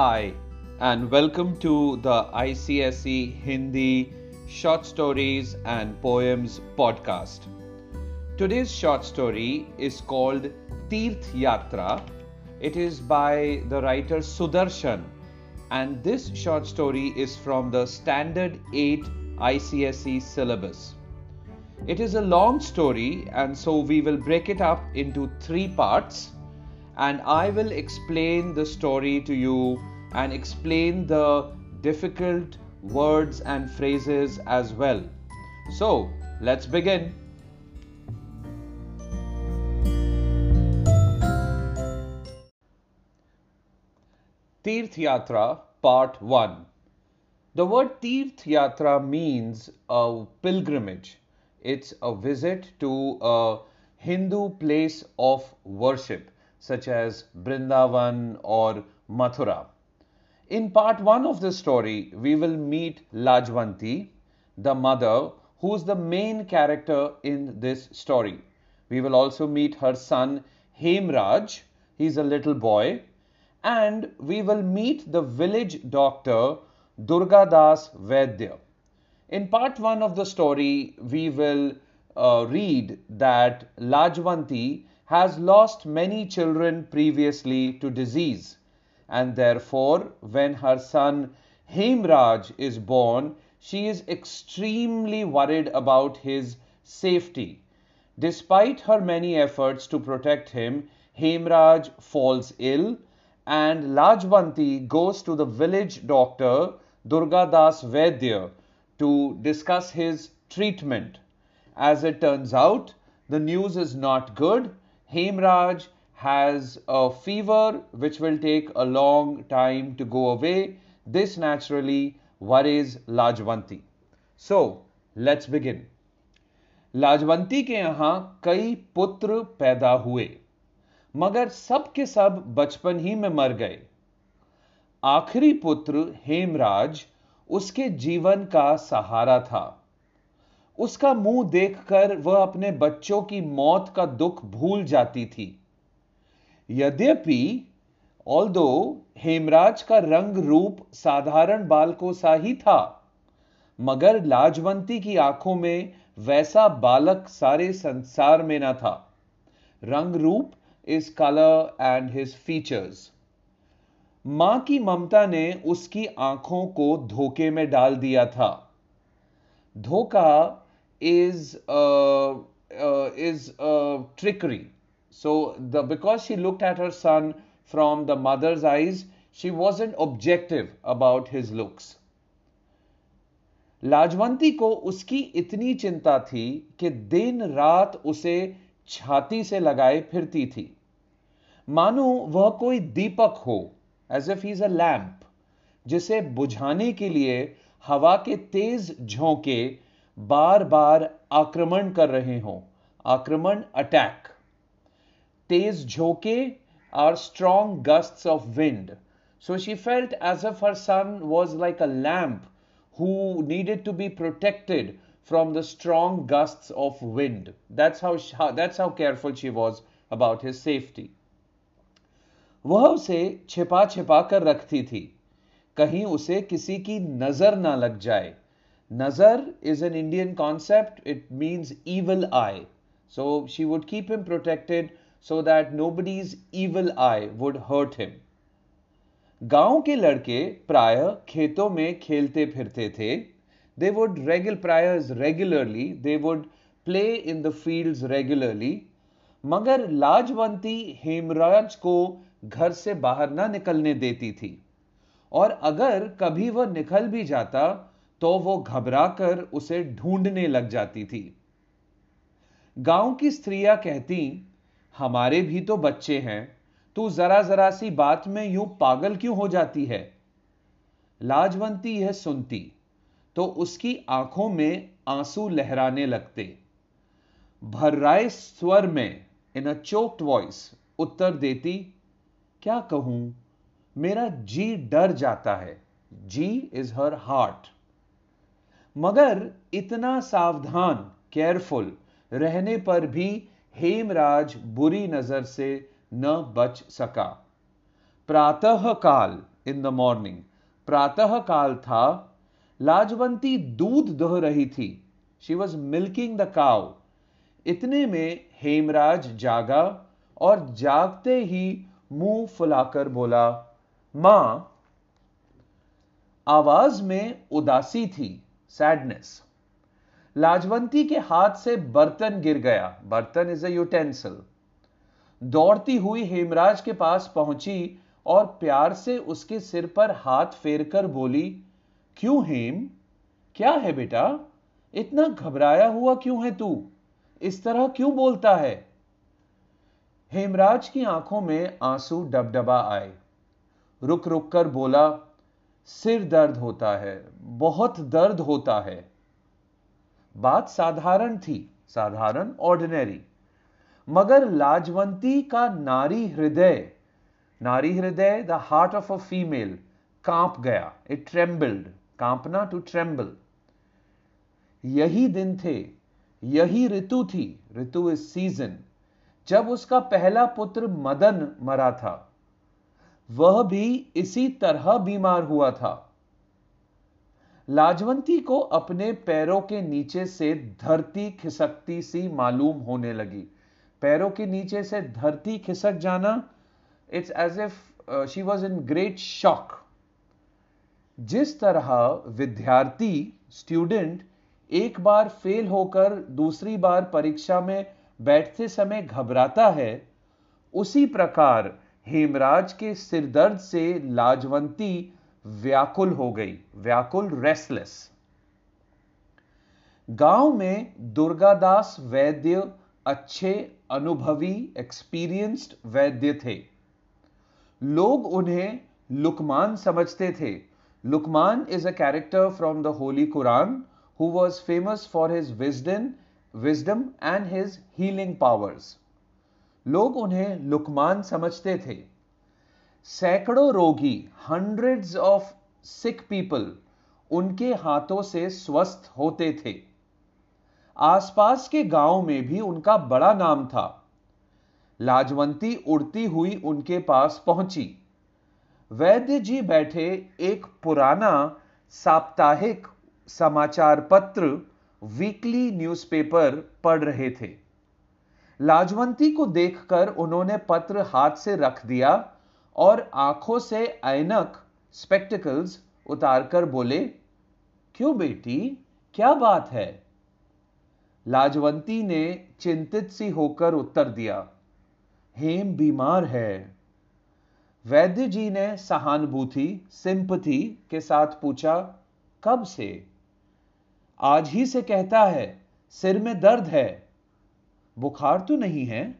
Hi, and welcome to the ICSE Hindi Short Stories and Poems podcast. Today's short story is called Tirth Yatra. It is by the writer Sudarshan, and this short story is from the Standard 8 ICSE syllabus. It is a long story, and so we will break it up into three parts and I will explain the story to you and explain the difficult words and phrases as well. So, let's begin. Tirth Yatra Part 1 The word Tirth Yatra means a pilgrimage. It's a visit to a Hindu place of worship such as Brindavan or Mathura. In part 1 of the story, we will meet Lajwanti, the mother, who's the main character in this story. We will also meet her son Hemraj, he's a little boy, and we will meet the village doctor Durga Das Vaidya. In part 1 of the story, we will uh, read that Lajwanti has lost many children previously to disease, and therefore, when her son Hemraj is born, she is extremely worried about his safety. Despite her many efforts to protect him, Hemraj falls ill, and Lajwanti goes to the village doctor Durga Das Vaidya to discuss his treatment. As it turns out, the news is not good Hemraj has a fever which will take a long time to go away. This naturally worries Lajwanti. So, let's begin. लाजवंती के यहाँ कई पुत्र पैदा हुए मगर सब के सब बचपन ही में मर गए आखिरी पुत्र हेमराज उसके जीवन का सहारा था उसका मुँह देखकर वह अपने बच्चों की मौत का दुख भूल जाती थी यद्यपि ऑल दो हेमराज का रंग रूप साधारण बालकों सा ही था, मगर लाजवंती की आँखों में वैसा बालक सारे संसार में न था। रंग रूप is colour and his features माँ की ममता ने उसकी आँखों को धोखे में डाल दिया था। धोखा is is trickery. So the because she looked at her son from the mother's eyes, she wasn't objective about his looks. Lajwanti को उसकी इतनी चिंता थी कि दिन रात उसे छाती से लगाए फिरती थी। मानो वह कोई दीपक हो as if is a lamp जिसे बुझाने के लिए हवा के तेज झोंके बार बार आक्रमण कर रहे हों। आक्रमण attack तेज झोंके are strong gusts of wind so she felt as if her son was like a lamp who needed to be protected from the strong gusts of wind that's how she, that's how careful she was about his safety वह उसे छिपा छिपा कर रखती थी कहीं उसे किसी की नजर ना लग जाए Nazar is an Indian concept. It means evil eye. So she would keep him protected so that nobody's evil eye would hurt him. गाँव के लड़के प्राय खेतों में खेलते फिरते थे। दे वुड रेगुल प्राय regularly they would play in the fields regularly मगर लाजवंती हेमराज को घर से बाहर ना निकलने देती थी। और अगर कभी वह निकल भी जाता तो वो घबराकर उसे ढूँढने लग जाती थी। गाँव की स्त्रियाँ कहती हमारे भी तो बच्चे हैं, तू जरा जरा सी बात में यूँ पागल क्यों हो जाती है? लाजवंती यह सुनती तो उसकी आँखों में आँसू लहराने लगते। भर्राए स्वर में इन अ चोक्ड वॉइस उत्तर देती, क्या कहूँ? मेरा जी डर जाता है। जी इज़ हर हार्ट मगर इतना सावधान केयरफुल रहने पर भी हेमराज बुरी नज़र से न बच सका। प्रातः काल इन द मॉर्निंग प्रातः काल था। लाजवंती दूध दोह रही थी। She was milking the cow इतने में हेमराज जागा और जागते ही मुँह फुलाकर बोला, माँ, आवाज़ में उदासी थी सैडनेस लाजवंती के हाथ से बर्तन गिर गया। बर्तन इज़ यूटेंसिल दौड़ती हुई हेमराज के पास पहुँची और प्यार से उसके सिर पर हाथ फेरकर बोली, क्यों हेम? क्या है बेटा? इतना घबराया हुआ क्यों है तू? इस तरह क्यों बोलता है? हेमराज की आँखों में आँसू डबडबा आए। रुक रुक कर बोला, सिर दर्द होता है, बहुत दर्द होता है। बात साधारण थी, साधारण ऑर्डिनरी मगर लाजवंती का नारी हृदय नारी हृदय the heart of a female काँप गया। इट ट्रेम्बल्ड कांपना टू ट्रेम्बल यही दिन थे, यही ऋतु थी। ऋतु इज़ सीज़न जब उसका पहला पुत्र मदन मरा था, वह भी इसी तरह बीमार हुआ था। लाजवंती को अपने पैरों के नीचे से धरती खिसकती सी मालूम होने लगी। पैरों के नीचे से धरती खिसक जाना it's as if she was in great shock जिस तरह विद्यार्थी स्टूडेंट एक बार फेल होकर दूसरी बार परीक्षा में बैठते समय घबराता है, उसी प्रकार हेमराज के सिरदर्द से लाजवंती व्याकुल हो गई, व्याकुल रेस्टलेस गाँव में दुर्गादास वैद्य अच्छे, अनुभवी एक्सपीरियंस्ड वैद्य थे। लोग उन्हें लुकमान समझते थे। Luqman is a character from the holy Quran who was famous for his wisdom wisdom and his healing powers लोग उन्हें लुकमान समझते थे। सैकड़ों रोगी हंड्रेड्स ऑफ़ सिक पीपल उनके हाथों से स्वस्थ होते थे। आसपास के गाँव में भी उनका बड़ा नाम था। लाजवंती उड़ती हुई उनके पास पहुँची। वैद्य जी बैठे एक पुराना, साप्ताहिक समाचार पत्र वीकली न्यूज़पेपर पढ़ रहे थे। लाजवंती को देखकर उन्होंने पत्र हाथ से रख दिया और आँखों से ऐनक स्पेक्टिकल्स उतारकर बोले, क्यों बेटी? क्या बात है? लाजवंती ने चिंतित सी होकर उत्तर दिया, हेम बीमार है। वैद्य जी ने सहानुभूति, सिंपथी के साथ पूछा, कब से? आज ही से कहता है, सिर में दर्द है। बुखार तो नहीं है?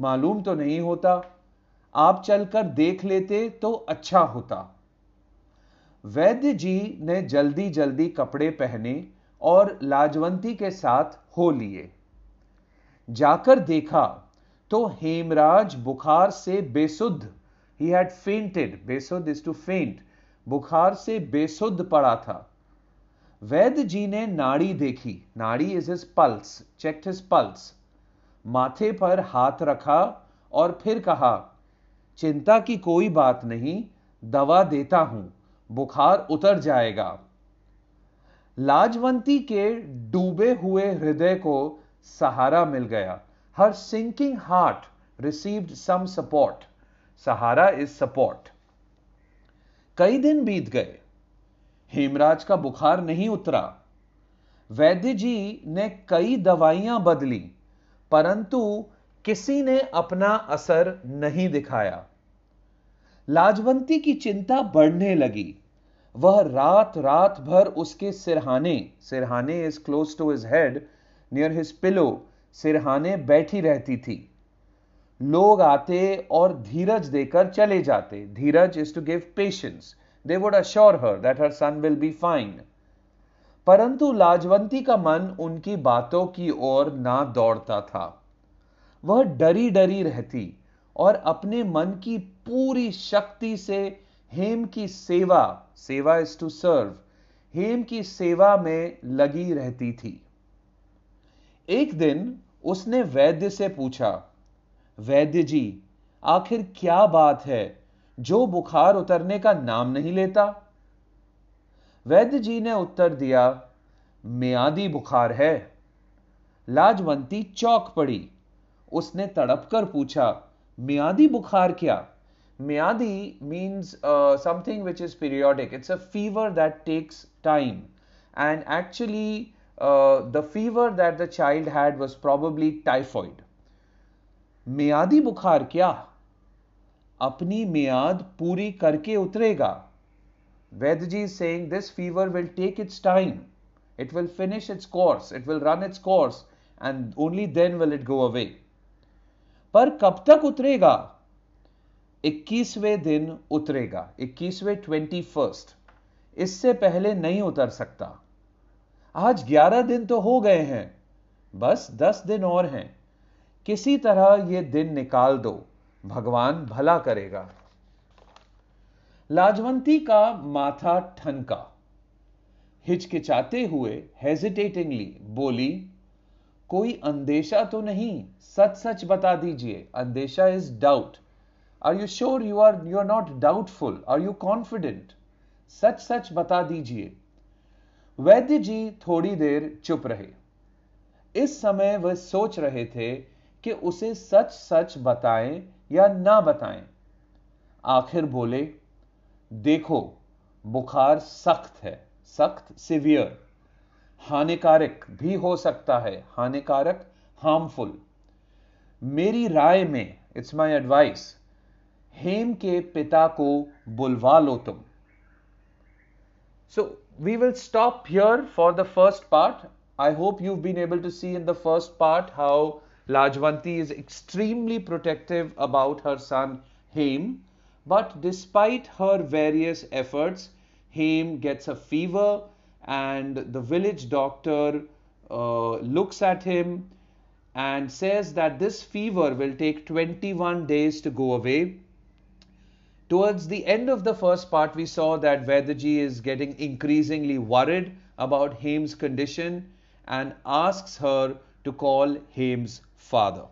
मालूम तो नहीं होता। आप चलकर देख लेते तो अच्छा होता। वैद्य जी ने जल्दी जल्दी कपड़े पहने और लाजवंती के साथ हो लिए। जाकर देखा तो हेमराज बुखार से बेसुद्ध ही हैड फेंटेड बेसुद्ध इज़ टू फेंट बुखार से बेसुद्ध पड़ा था। वैद्य जी ने नाड़ी देखी, नाड़ी is his pulse check his pulse माथे पर हाथ रखा और फिर कहा चिंता की कोई बात नहीं, दवा देता हूँ, बुखार उतर जाएगा। लाजवंती के डूबे हुए हृदय को सहारा मिल गया। Her sinking heart received some support Sahara is support कई दिन बीत गए। हेमराज का बुखार नहीं उतरा। वैद्य जी ने कई दवाइयाँ बदली, परंतु किसी ने अपना असर नहीं दिखाया। लाजवंती की चिंता बढ़ने लगी। वह रात रात भर उसके सिरहाने सिरहाने is close to his head near his pillow सिरहाने बैठी रहती थी। लोग आते और धीरज देकर चले जाते। धीरज is to give patience they would assure her that her son will be fine परंतु लाजवंती का मन उनकी बातों की ओर ना दौड़ता था। वह डरी डरी रहती और अपने मन की पूरी शक्ति से हेम की सेवा सेवा इज़ टू सर्व हेम की सेवा में लगी रहती थी। एक दिन उसने वैद्य से पूछा, वैद्य जी, आखिर क्या बात है? जो बुखार उतरने का नाम नहीं लेता? वैद्य जी ने उत्तर दिया मियादी बुखार है। लाजवंती चौक पड़ी। उसने तड़प कर पूछा, मियादी बुखार क्या? मियादी means something which is periodic it's a fever that takes time and actually the fever that the child had was probably typhoid मियादी बुखार क्या? अपनी मियाद पूरी करके उतरेगा. वैद्य जी saying this fever will take its time it will finish its course. It will run its course. And only then will it go away. पर कब तक उतरेगा? 21वें दिन उतरेगा। 21वें ट्वेंटी फ़र्स्ट इससे पहले नहीं उतर सकता। आज 11 दिन तो हो गए हैं। बस 10 दिन और हैं। किसी तरह ये दिन निकाल दो। भगवान भला करेगा। लाजवंती का माथा ठनका। हिचकिचाते हुए हेजिटेटिंगली बोली कोई अंदेशा तो नहीं सच सच बता दीजिए। अंदेशा is doubt are you sure you are you are not doubtful are you confident सच सच बता दीजिए। वैद्य जी थोड़ी देर चुप रहे। इस समय वह सोच रहे थे कि उसे सच सच बताएँ या ना बताएँ। आखिर बोले, देखो, बुखार सख्त है, सख्त सिवियर हानिकारक भी हो सकता है। हानिकारक हार्मफुल मेरी राय में इट्स माय एडवाइस हेम के पिता को बुलवा लो तुम। So we will stop here for the first part I hope you been able to see in the first part how Lajwanti is extremely protective about her son Hem but despite her various efforts Hem gets a fever and the village doctor uh, looks at him and says that this fever will take 21 days to go away. Towards the end of the first part, we saw that Vedaji is getting increasingly worried about Haim's condition and asks her to call Haim's father.